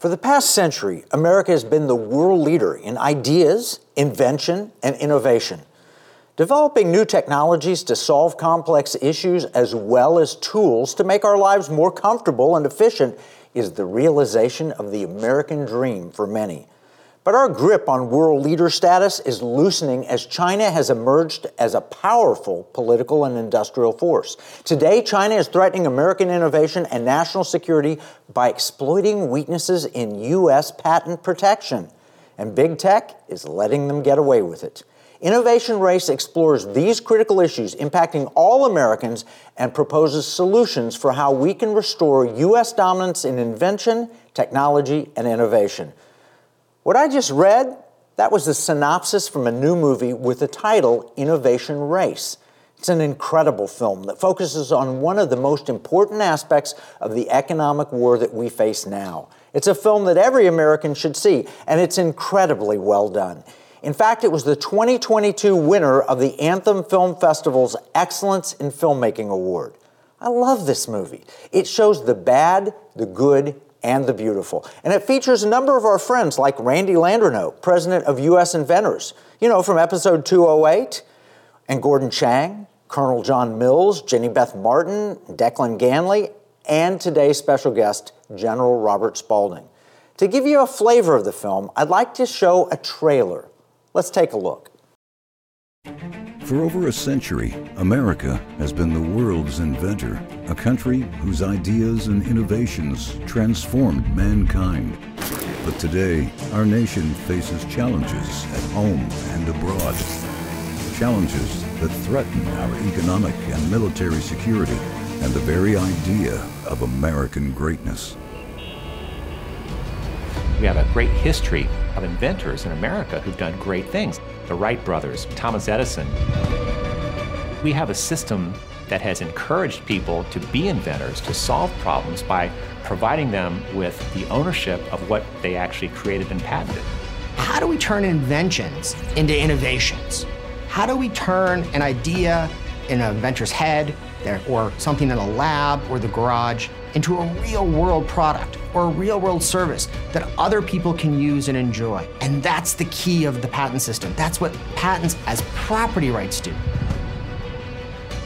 For the past century, America has been the world leader in ideas, invention, and innovation. Developing new technologies to solve complex issues as well as tools to make our lives more comfortable and efficient is the realization of the American dream for many. But our grip on world leader status is loosening as China has emerged as a powerful political and industrial force. Today, China is threatening American innovation and national security by exploiting weaknesses in U.S. patent protection. And big tech is letting them get away with it. Innovation Race explores these critical issues impacting all Americans and proposes solutions for how we can restore U.S. dominance in invention, technology, and innovation. What I just read, that was the synopsis from a new movie with the title Innovation Race. It's an incredible film that focuses on one of the most important aspects of the economic war that we face now. It's a film that every American should see, and it's incredibly well done. In fact, it was the 2022 winner of the Anthem Film Festival's Excellence in Filmmaking Award. I love this movie. It shows the bad, the good, and the beautiful. And it features a number of our friends like Randy Landreneau, president of U.S. Inventors, you know, from episode 208, and Gordon Chang, Colonel John Mills, Jenny Beth Martin, Declan Ganley, and today's special guest, General Robert Spalding. To give you a flavor of the film, I'd like to show a trailer. Let's take a look. For over a century, America has been the world's inventor, a country whose ideas and innovations transformed mankind. But today, our nation faces challenges at home and abroad. Challenges that threaten our economic and military security and the very idea of American greatness. We have a great history of inventors in America who've done great things the Wright brothers, Thomas Edison. We have a system that has encouraged people to be inventors, to solve problems by providing them with the ownership of what they actually created and patented. How do we turn inventions into innovations? How do we turn an idea in an inventor's head or something in a lab or the garage into a real world product or a real world service that other people can use and enjoy. And that's the key of the patent system. That's what patents as property rights do.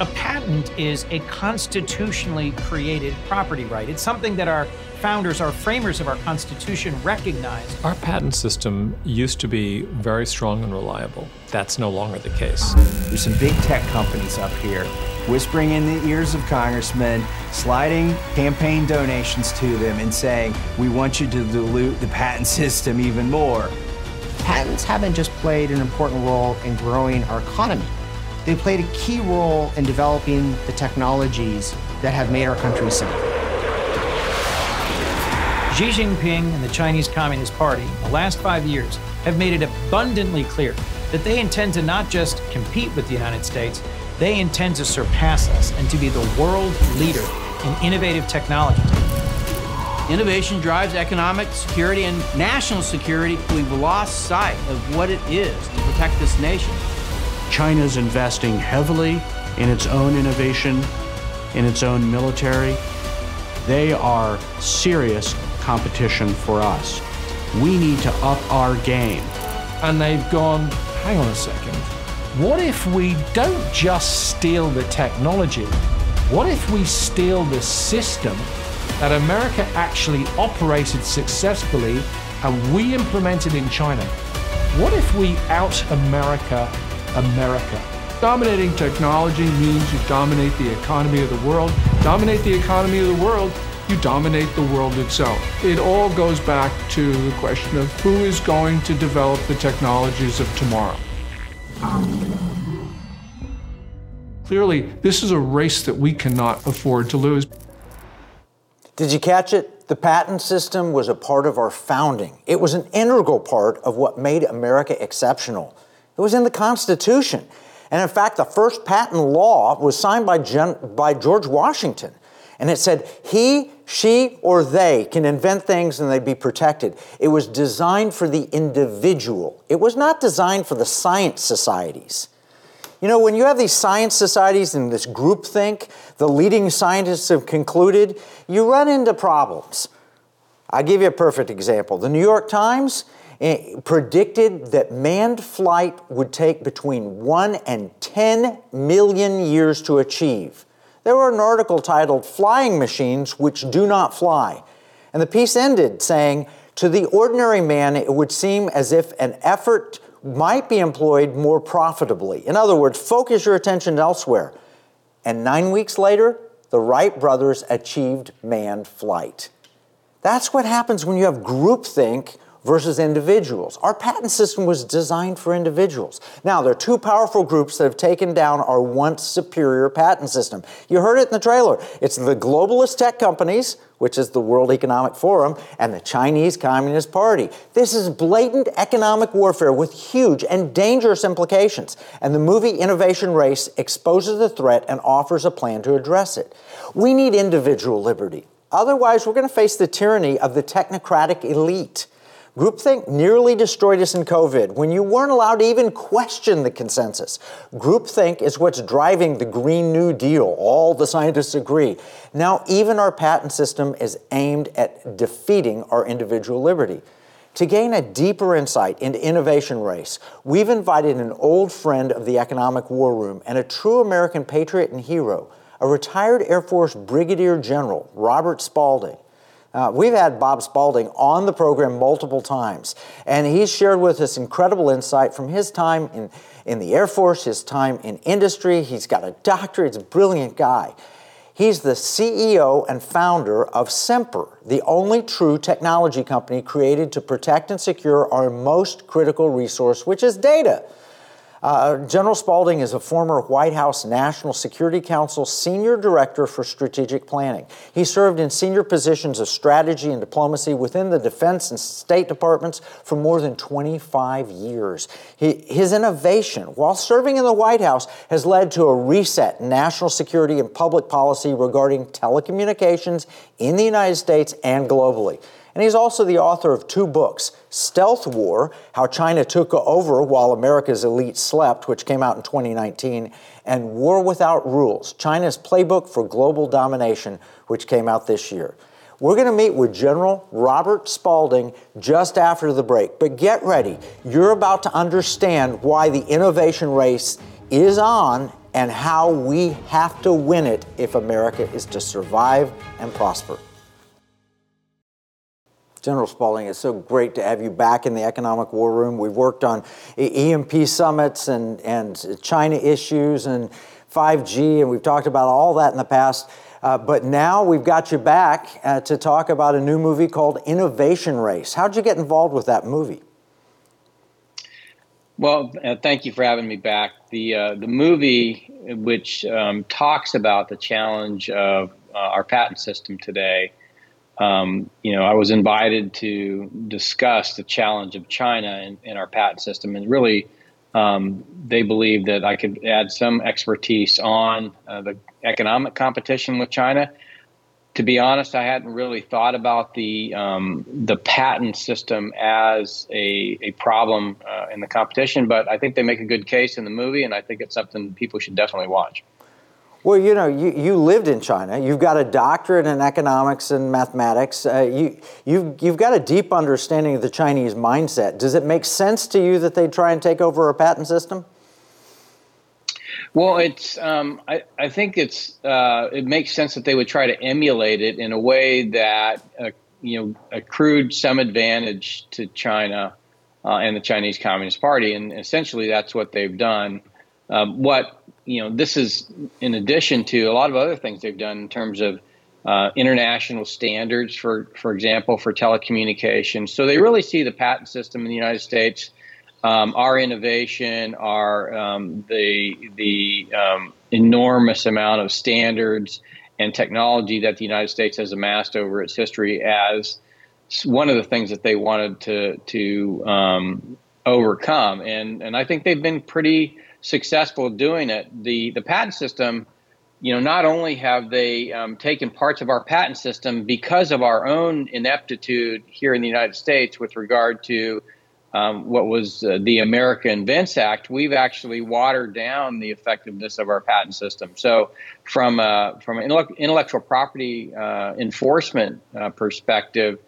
A patent is a constitutionally created property right. It's something that our founders, our framers of our Constitution recognized. Our patent system used to be very strong and reliable. That's no longer the case. There's some big tech companies up here whispering in the ears of congressmen, sliding campaign donations to them, and saying, We want you to dilute the patent system even more. Patents haven't just played an important role in growing our economy, they played a key role in developing the technologies that have made our country safe. Xi Jinping and the Chinese Communist Party in the last five years have made it abundantly clear that they intend to not just compete with the United States, they intend to surpass us and to be the world leader in innovative technology. Innovation drives economic security and national security. We've lost sight of what it is to protect this nation. China's investing heavily in its own innovation, in its own military. They are serious competition for us. We need to up our game. And they've gone, hang on a second. What if we don't just steal the technology? What if we steal the system that America actually operated successfully and we implemented in China? What if we out America America? Dominating technology means you dominate the economy of the world. Dominate the economy of the world you dominate the world itself. It all goes back to the question of who is going to develop the technologies of tomorrow. Clearly, this is a race that we cannot afford to lose. Did you catch it? The patent system was a part of our founding. It was an integral part of what made America exceptional. It was in the Constitution. And in fact, the first patent law was signed by, Gen- by George Washington. And it said, he, she, or they can invent things and they'd be protected. It was designed for the individual. It was not designed for the science societies. You know, when you have these science societies and this groupthink, the leading scientists have concluded, you run into problems. I'll give you a perfect example. The New York Times eh, predicted that manned flight would take between 1 and 10 million years to achieve. There were an article titled Flying Machines Which Do Not Fly. And the piece ended saying, To the ordinary man, it would seem as if an effort might be employed more profitably. In other words, focus your attention elsewhere. And nine weeks later, the Wright brothers achieved manned flight. That's what happens when you have groupthink versus individuals. Our patent system was designed for individuals. Now, there are two powerful groups that have taken down our once superior patent system. You heard it in the trailer. It's the globalist tech companies, which is the World Economic Forum, and the Chinese Communist Party. This is blatant economic warfare with huge and dangerous implications. And the movie Innovation Race exposes the threat and offers a plan to address it. We need individual liberty. Otherwise, we're going to face the tyranny of the technocratic elite. Groupthink nearly destroyed us in COVID when you weren't allowed to even question the consensus. Groupthink is what's driving the Green New Deal. All the scientists agree. Now, even our patent system is aimed at defeating our individual liberty. To gain a deeper insight into innovation race, we've invited an old friend of the economic war room and a true American patriot and hero, a retired Air Force Brigadier General, Robert Spalding. Uh, we've had Bob Spalding on the program multiple times, and he's shared with us incredible insight from his time in, in the Air Force, his time in industry. He's got a doctorate, he's a brilliant guy. He's the CEO and founder of Sempre, the only true technology company created to protect and secure our most critical resource, which is data. Uh, General Spalding is a former White House National Security Council Senior Director for Strategic Planning. He served in senior positions of strategy and diplomacy within the Defense and State Departments for more than 25 years. He, his innovation while serving in the White House has led to a reset in national security and public policy regarding telecommunications in the United States and globally. And he's also the author of two books Stealth War How China Took Over While America's Elite Slept, which came out in 2019, and War Without Rules China's Playbook for Global Domination, which came out this year. We're going to meet with General Robert Spalding just after the break. But get ready, you're about to understand why the innovation race is on and how we have to win it if America is to survive and prosper. General Spalding, it's so great to have you back in the economic war room. We've worked on EMP summits and, and China issues and 5G, and we've talked about all that in the past. Uh, but now we've got you back uh, to talk about a new movie called Innovation Race. How'd you get involved with that movie? Well, uh, thank you for having me back. The uh, the movie, which um, talks about the challenge of uh, our patent system today, um, you know, I was invited to discuss the challenge of China in, in our patent system, and really, um, they believed that I could add some expertise on uh, the economic competition with China. To be honest, I hadn't really thought about the um, the patent system as a, a problem uh, in the competition, but I think they make a good case in the movie, and I think it's something people should definitely watch. Well, you know, you, you lived in China. You've got a doctorate in economics and mathematics. Uh, you, you've, you've got a deep understanding of the Chinese mindset. Does it make sense to you that they try and take over our patent system? Well, it's. Um, I, I think it's. Uh, it makes sense that they would try to emulate it in a way that uh, you know accrued some advantage to China uh, and the Chinese Communist Party, and essentially that's what they've done. Um, what you know, this is in addition to a lot of other things they've done in terms of uh, international standards, for for example, for telecommunications. So they really see the patent system in the United States, um, our innovation, our um, the the um, enormous amount of standards and technology that the United States has amassed over its history as one of the things that they wanted to to um, overcome. And and I think they've been pretty successful doing it. The the patent system, you know, not only have they um, taken parts of our patent system because of our own ineptitude here in the United States with regard to um, what was uh, the America Invents Act, we've actually watered down the effectiveness of our patent system. So, from uh, from an intellectual property uh, enforcement uh, perspective,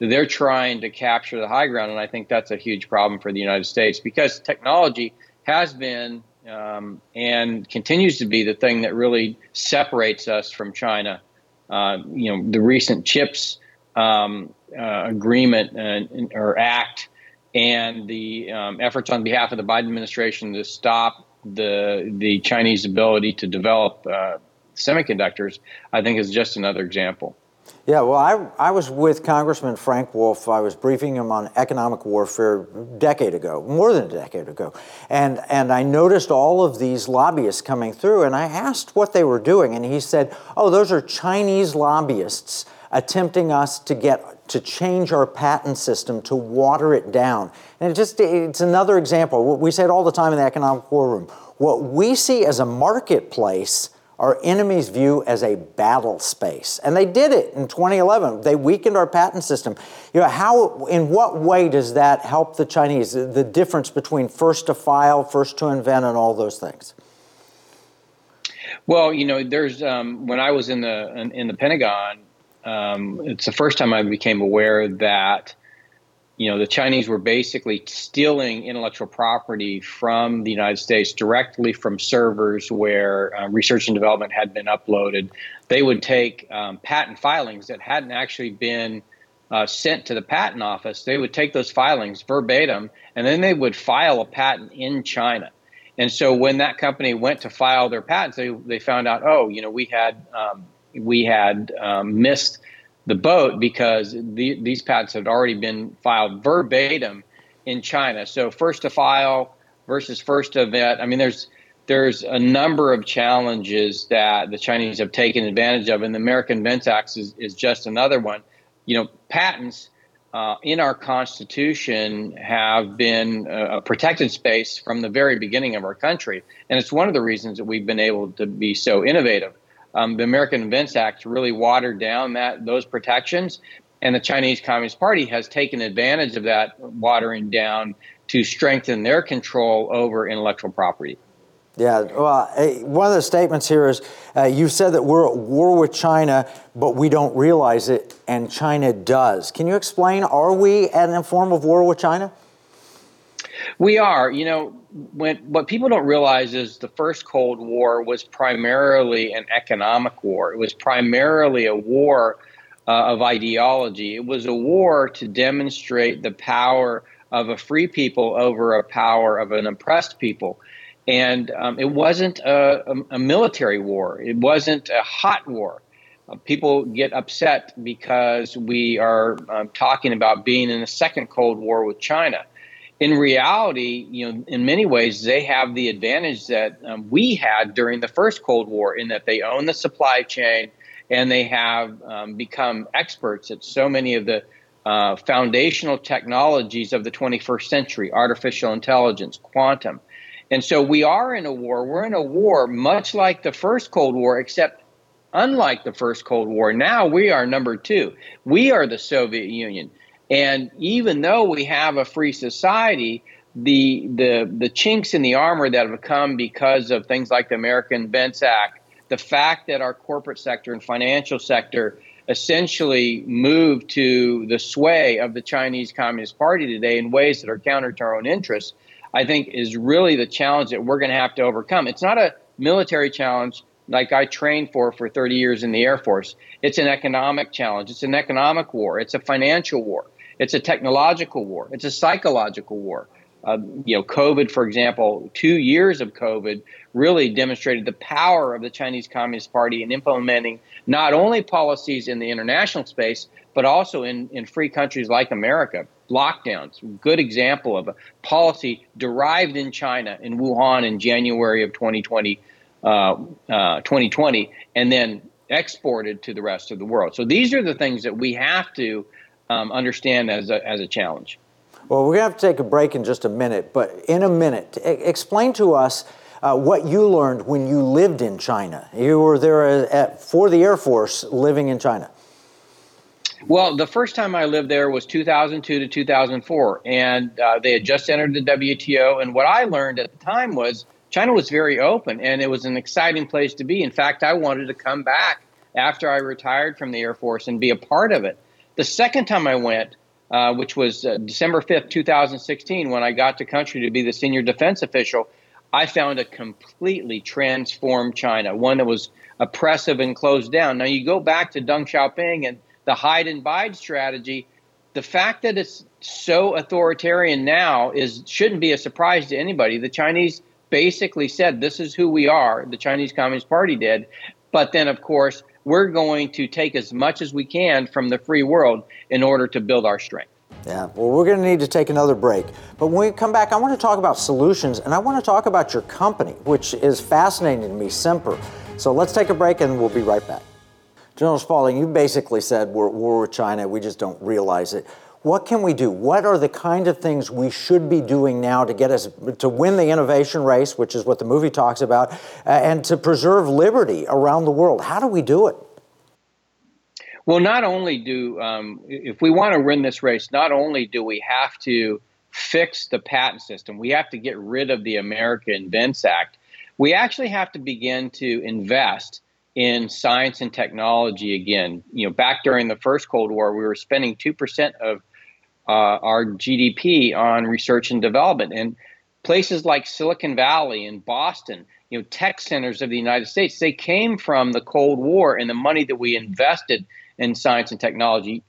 they're trying to capture the high ground, and I think that's a huge problem for the United States because technology has been um, and continues to be the thing that really separates us from China. Uh, you know, the recent CHIPS um, uh, agreement uh, or act and the um, efforts on behalf of the Biden administration to stop the the Chinese ability to develop uh, semiconductors, I think, is just another example. Yeah, well, I, I was with Congressman Frank Wolf. I was briefing him on economic warfare a decade ago, more than a decade ago. And, and I noticed all of these lobbyists coming through, and I asked what they were doing. And he said, Oh, those are Chinese lobbyists attempting us to get to change our patent system to water it down. And it just it's another example. We say it all the time in the economic war room. What we see as a marketplace our enemies view as a battle space. And they did it in 2011. They weakened our patent system. You know, how, in what way does that help the Chinese? The difference between first to file, first to invent, and all those things? Well, you know, there's, um, when I was in the, in, in the Pentagon, um, it's the first time I became aware that you know the Chinese were basically stealing intellectual property from the United States directly from servers where uh, research and development had been uploaded. They would take um, patent filings that hadn't actually been uh, sent to the patent office. They would take those filings verbatim, and then they would file a patent in China. And so when that company went to file their patents, they, they found out, oh, you know, we had um, we had um, missed the boat because the, these patents had already been filed verbatim in China. So first to file versus first to vet. I mean, there's there's a number of challenges that the Chinese have taken advantage of, and the American Invents Act is, is just another one. You know, patents uh, in our Constitution have been a protected space from the very beginning of our country, and it's one of the reasons that we've been able to be so innovative. Um, the American Invents Act really watered down that those protections, and the Chinese Communist Party has taken advantage of that watering down to strengthen their control over intellectual property. Yeah, well, one of the statements here is uh, you said that we're at war with China, but we don't realize it, and China does. Can you explain? Are we at a form of war with China? We are. You know, when what people don't realize is the first Cold War was primarily an economic war. It was primarily a war uh, of ideology. It was a war to demonstrate the power of a free people over a power of an oppressed people. And um, it wasn't a, a, a, military war. It wasn't a hot war. Uh, people get upset because we are um, talking about being in a second Cold War with China in reality, you know, in many ways, they have the advantage that um, we had during the first Cold War in that they own the supply chain and they have um, become experts at so many of the uh, foundational technologies of the 21st century artificial intelligence, quantum. And so we are in a war. We're in a war much like the first Cold War, except unlike the first Cold War, now we are number two. We are the Soviet Union. And even though we have a free society, the the the chinks in the armor that have come because of things like the American Invents Act, the fact that our corporate sector and financial sector essentially moved to the sway of the Chinese Communist Party today in ways that are counter to our own interests, I think is really the challenge that we're going to have to overcome. It's not a military challenge like I trained for for 30 years in the Air Force. It's an economic challenge. It's an economic war. It's a financial war. It's a technological war. It's a psychological war. Uh, you know, COVID, for example, two years of COVID really demonstrated the power of the Chinese Communist Party in implementing not only policies in the international space, but also in, in free countries like America. Lockdowns, good example of a policy derived in China, in Wuhan in January of 2020, uh, uh, 2020, and then exported to the rest of the world. So these are the things that we have to um, understand as a, as a challenge. Well, we're going to have to take a break in just a minute, but in a minute, explain to us uh, what you learned when you lived in China. You were there at, for the Air Force living in China. Well, the first time I lived there was 2002 to 2004, and uh, they had just entered the WTO. And what I learned at the time was China was very open, and it was an exciting place to be. In fact, I wanted to come back after I retired from the Air Force and be a part of it. The second time I went, uh, which was uh, December 5th, 2016, when I got to country to be the senior defense official, I found a completely transformed China, one that was oppressive and closed down. Now, you go back to Deng Xiaoping and the hide and bide strategy. The fact that it's so authoritarian now is shouldn't be a surprise to anybody. The Chinese basically said, "This is who we are." The Chinese Communist Party did, but then, of course, we're going to take as much as we can from the free world in order to build our strength. Yeah, well, we're going to need to take another break. But when we come back, I want to talk about solutions and I want to talk about your company, which is fascinating to me, Sempre. So let's take a break and we'll be right back. General Spalding, you basically said we're at war with China, we just don't realize it. What can we do? What are the kind of things we should be doing now to get us to win the innovation race, which is what the movie talks about, and to preserve liberty around the world? How do we do it? Well, not only do, um, if we want to win this race, not only do we have to fix the patent system, we have to get rid of the America Invents Act. We actually have to begin to invest in science and technology again. You know, back during the first Cold War, we were spending 2% of uh, our GDP on research and development. And places like Silicon Valley and Boston, you know, tech centers of the United States, they came from the Cold War and the money that we invested in science and technology.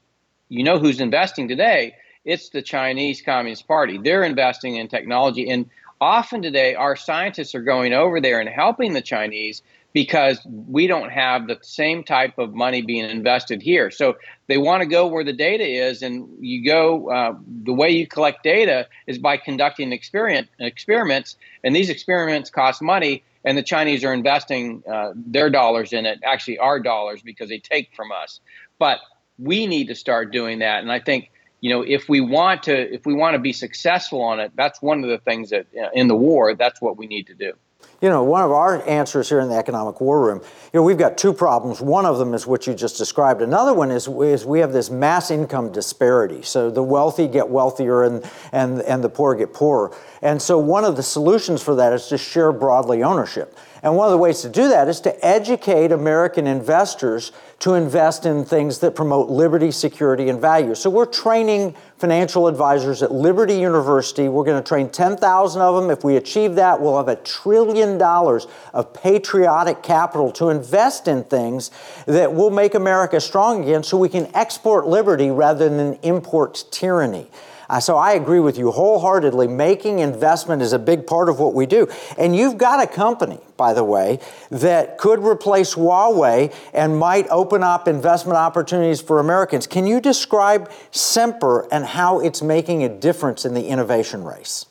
You know who's investing today? It's the Chinese Communist Party. They're investing in technology. And often today, our scientists are going over there and helping the Chinese because we don't have the same type of money being invested here. So they want to go where the data is, and you go. Uh, the way you collect data is by conducting experiment experiments, and these experiments cost money. And the Chinese are investing uh, their dollars in it, actually our dollars, because they take from us. But we need to start doing that, and I think you know if we want to if we want to be successful on it, that's one of the things that uh, in the war that's what we need to do. You know, one of our answers here in the economic war room, you know, we've got two problems. One of them is what you just described. Another one is, is we have this mass income disparity. So the wealthy get wealthier and, and, and the poor get poorer. And so one of the solutions for that is to share broadly ownership. And one of the ways to do that is to educate American investors to invest in things that promote liberty, security, and value. So we're training financial advisors at Liberty University. We're going to train 10,000 of them. If we achieve that, we'll have a trillion dollars of patriotic capital to invest in things that will make America strong again so we can export liberty rather than import tyranny. Uh, so I agree with you wholeheartedly. Making investment is a big part of what we do. And you've got a company, by the way, that could replace Huawei and might open up investment opportunities for Americans. Can you describe Sempre and how it's making a difference in the innovation race?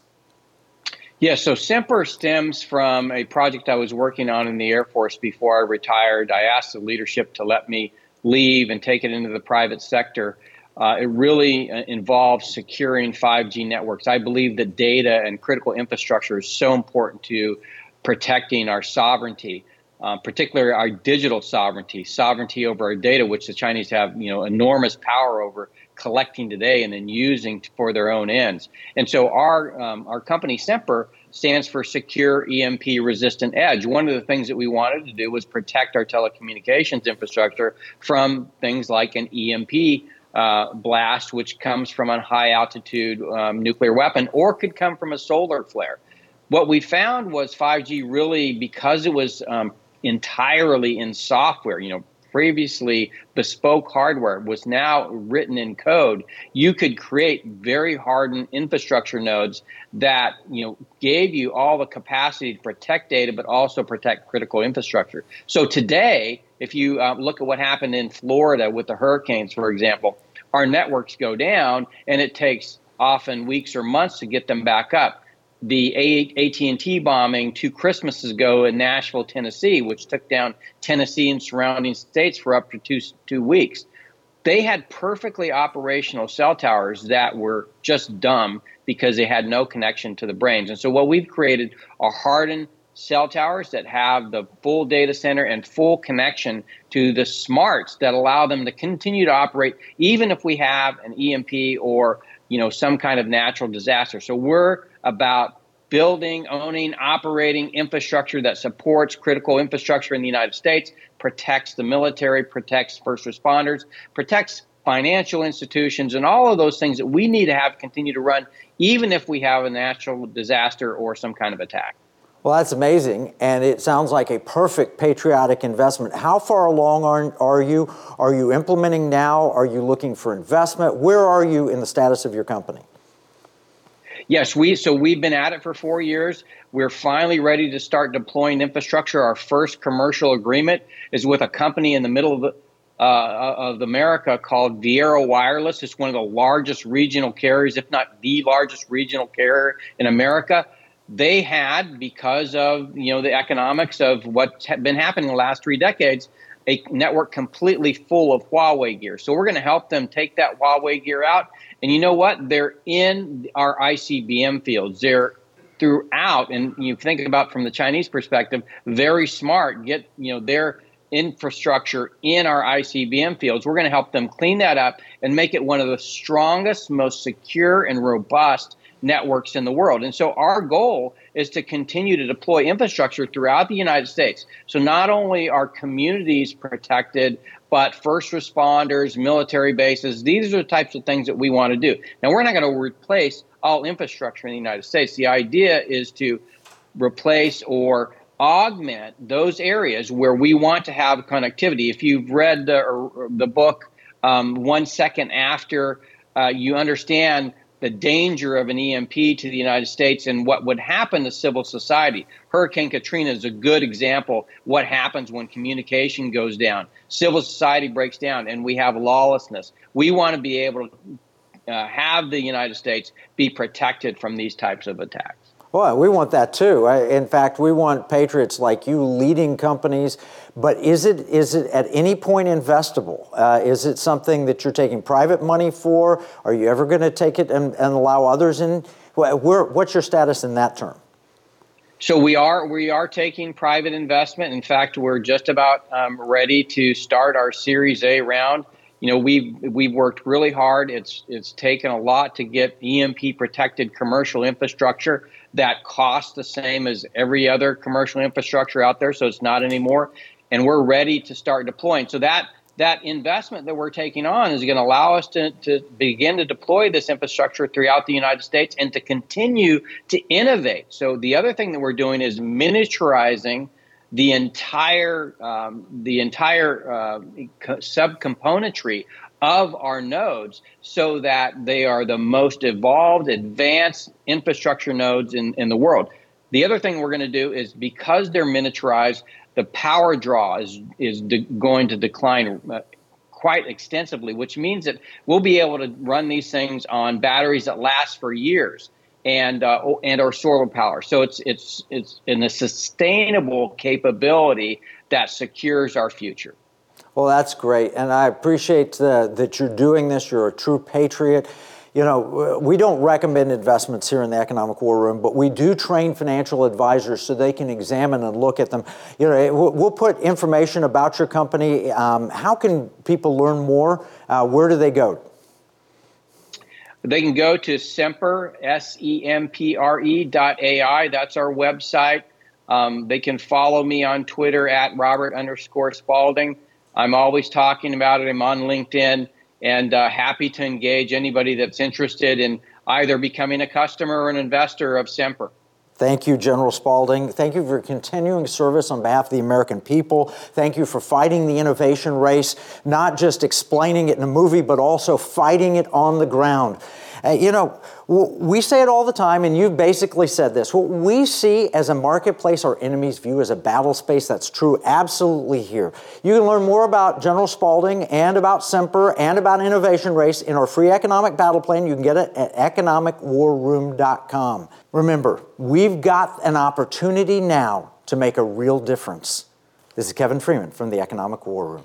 Yeah, so Sempre stems from a project I was working on in the Air Force before I retired. I asked the leadership to let me leave and take it into the private sector. Uh, it really uh, involves securing 5G networks. I believe that data and critical infrastructure is so important to protecting our sovereignty, uh, particularly our digital sovereignty, sovereignty over our data, which the Chinese have you know enormous power over collecting today and then using for their own ends. And so our um, our company Sempre stands for Secure EMP Resistant Edge. One of the things that we wanted to do was protect our telecommunications infrastructure from things like an EMP uh, blast, which comes from a high altitude um, nuclear weapon, or could come from a solar flare. What we found was 5G really, because it was um, entirely in software, you know, previously bespoke hardware was now written in code you could create very hardened infrastructure nodes that you know gave you all the capacity to protect data but also protect critical infrastructure so today if you uh, look at what happened in florida with the hurricanes for example our networks go down and it takes often weeks or months to get them back up the AT&T bombing two Christmases ago in Nashville, Tennessee, which took down Tennessee and surrounding states for up to two, two weeks. They had perfectly operational cell towers that were just dumb because they had no connection to the brains. And so what we've created are hardened cell towers that have the full data center and full connection to the smarts that allow them to continue to operate even if we have an EMP or you know some kind of natural disaster. So we're about building, owning, operating infrastructure that supports critical infrastructure in the United States, protects the military, protects first responders, protects financial institutions, and all of those things that we need to have continue to run, even if we have a natural disaster or some kind of attack. Well, that's amazing, and it sounds like a perfect patriotic investment. How far along are, are you? Are you implementing now? Are you looking for investment? Where are you in the status of your company? Yes, we so we've been at it for four years. We're finally ready to start deploying infrastructure. Our first commercial agreement is with a company in the middle of the, uh, of America called Viaero Wireless. It's one of the largest regional carriers, if not the largest regional carrier in America. They had, because of you know the economics of what's been happening the last three decades, a network completely full of Huawei gear. So we're going to help them take that Huawei gear out. And you know what? They're in our ICBM fields. They're throughout, and you think about from the Chinese perspective, very smart. Get you know their infrastructure in our ICBM fields. We're going to help them clean that up and make it one of the strongest, most secure, and robust networks in the world. And so our goal is to continue to deploy infrastructure throughout the United States. So not only are communities protected, but first responders, military bases, these are the types of things that we want to do. Now, we're not going to replace all infrastructure in the United States. The idea is to replace or augment those areas where we want to have connectivity. If you've read the, the book um, One Second After, uh, you understand the danger of an EMP to the United States and what would happen to civil society. Hurricane Katrina is a good example what happens when communication goes down. Civil society breaks down and we have lawlessness. We want to be able to uh, have the United States be protected from these types of attacks. Well, we want that too. In fact, we want patriots like you leading companies. But is it is it at any point investable? Uh, is it something that you're taking private money for? Are you ever going to take it and, and, allow others in? Where, what's your status in that term? So we are we are taking private investment. In fact, we're just about um, ready to start our Series A round you know we've we've worked really hard it's it's taken a lot to get EMP protected commercial infrastructure that costs the same as every other commercial infrastructure out there so it's not anymore and we're ready to start deploying so that that investment that we're taking on is going to allow us to, to begin to deploy this infrastructure throughout the United States and to continue to innovate. So, the other thing that we're doing is miniaturizing the entire um, the entire uh, subcomponentry of our nodes so that they are the most evolved, advanced infrastructure nodes in, in the world. The other thing we're going to do is because they're miniaturized, the power draw is is de- going to decline uh, quite extensively, which means that we'll be able to run these things on batteries that last for years and uh, and or solar power. So it's it's it's in a sustainable capability that secures our future. Well, that's great, and I appreciate uh, that you're doing this. You're a true patriot. You know, we don't recommend investments here in the Economic War Room, but we do train financial advisors so they can examine and look at them. You know, we'll put information about your company. Um, how can people learn more? Uh, where do they go? They can go to Sempre, S E M P R E dot AI. That's our website. Um, they can follow me on Twitter at Robert underscore Spalding. I'm always talking about it. I'm on LinkedIn and uh, happy to engage anybody that's interested in either becoming a customer or an investor of Sempre. Thank you, General Spalding. Thank you for your continuing service on behalf of the American people. Thank you for fighting the innovation race, not just explaining it in a movie, but also fighting it on the ground. You know, we say it all the time, and you've basically said this. What we see as a marketplace, our enemies view as a battle space. That's true absolutely here. You can learn more about General Spalding and about Sempre and about Innovation Race in our free economic battle plan. You can get it at economicwarroom.com. Remember, we've got an opportunity now to make a real difference. This is Kevin Freeman from the Economic War Room.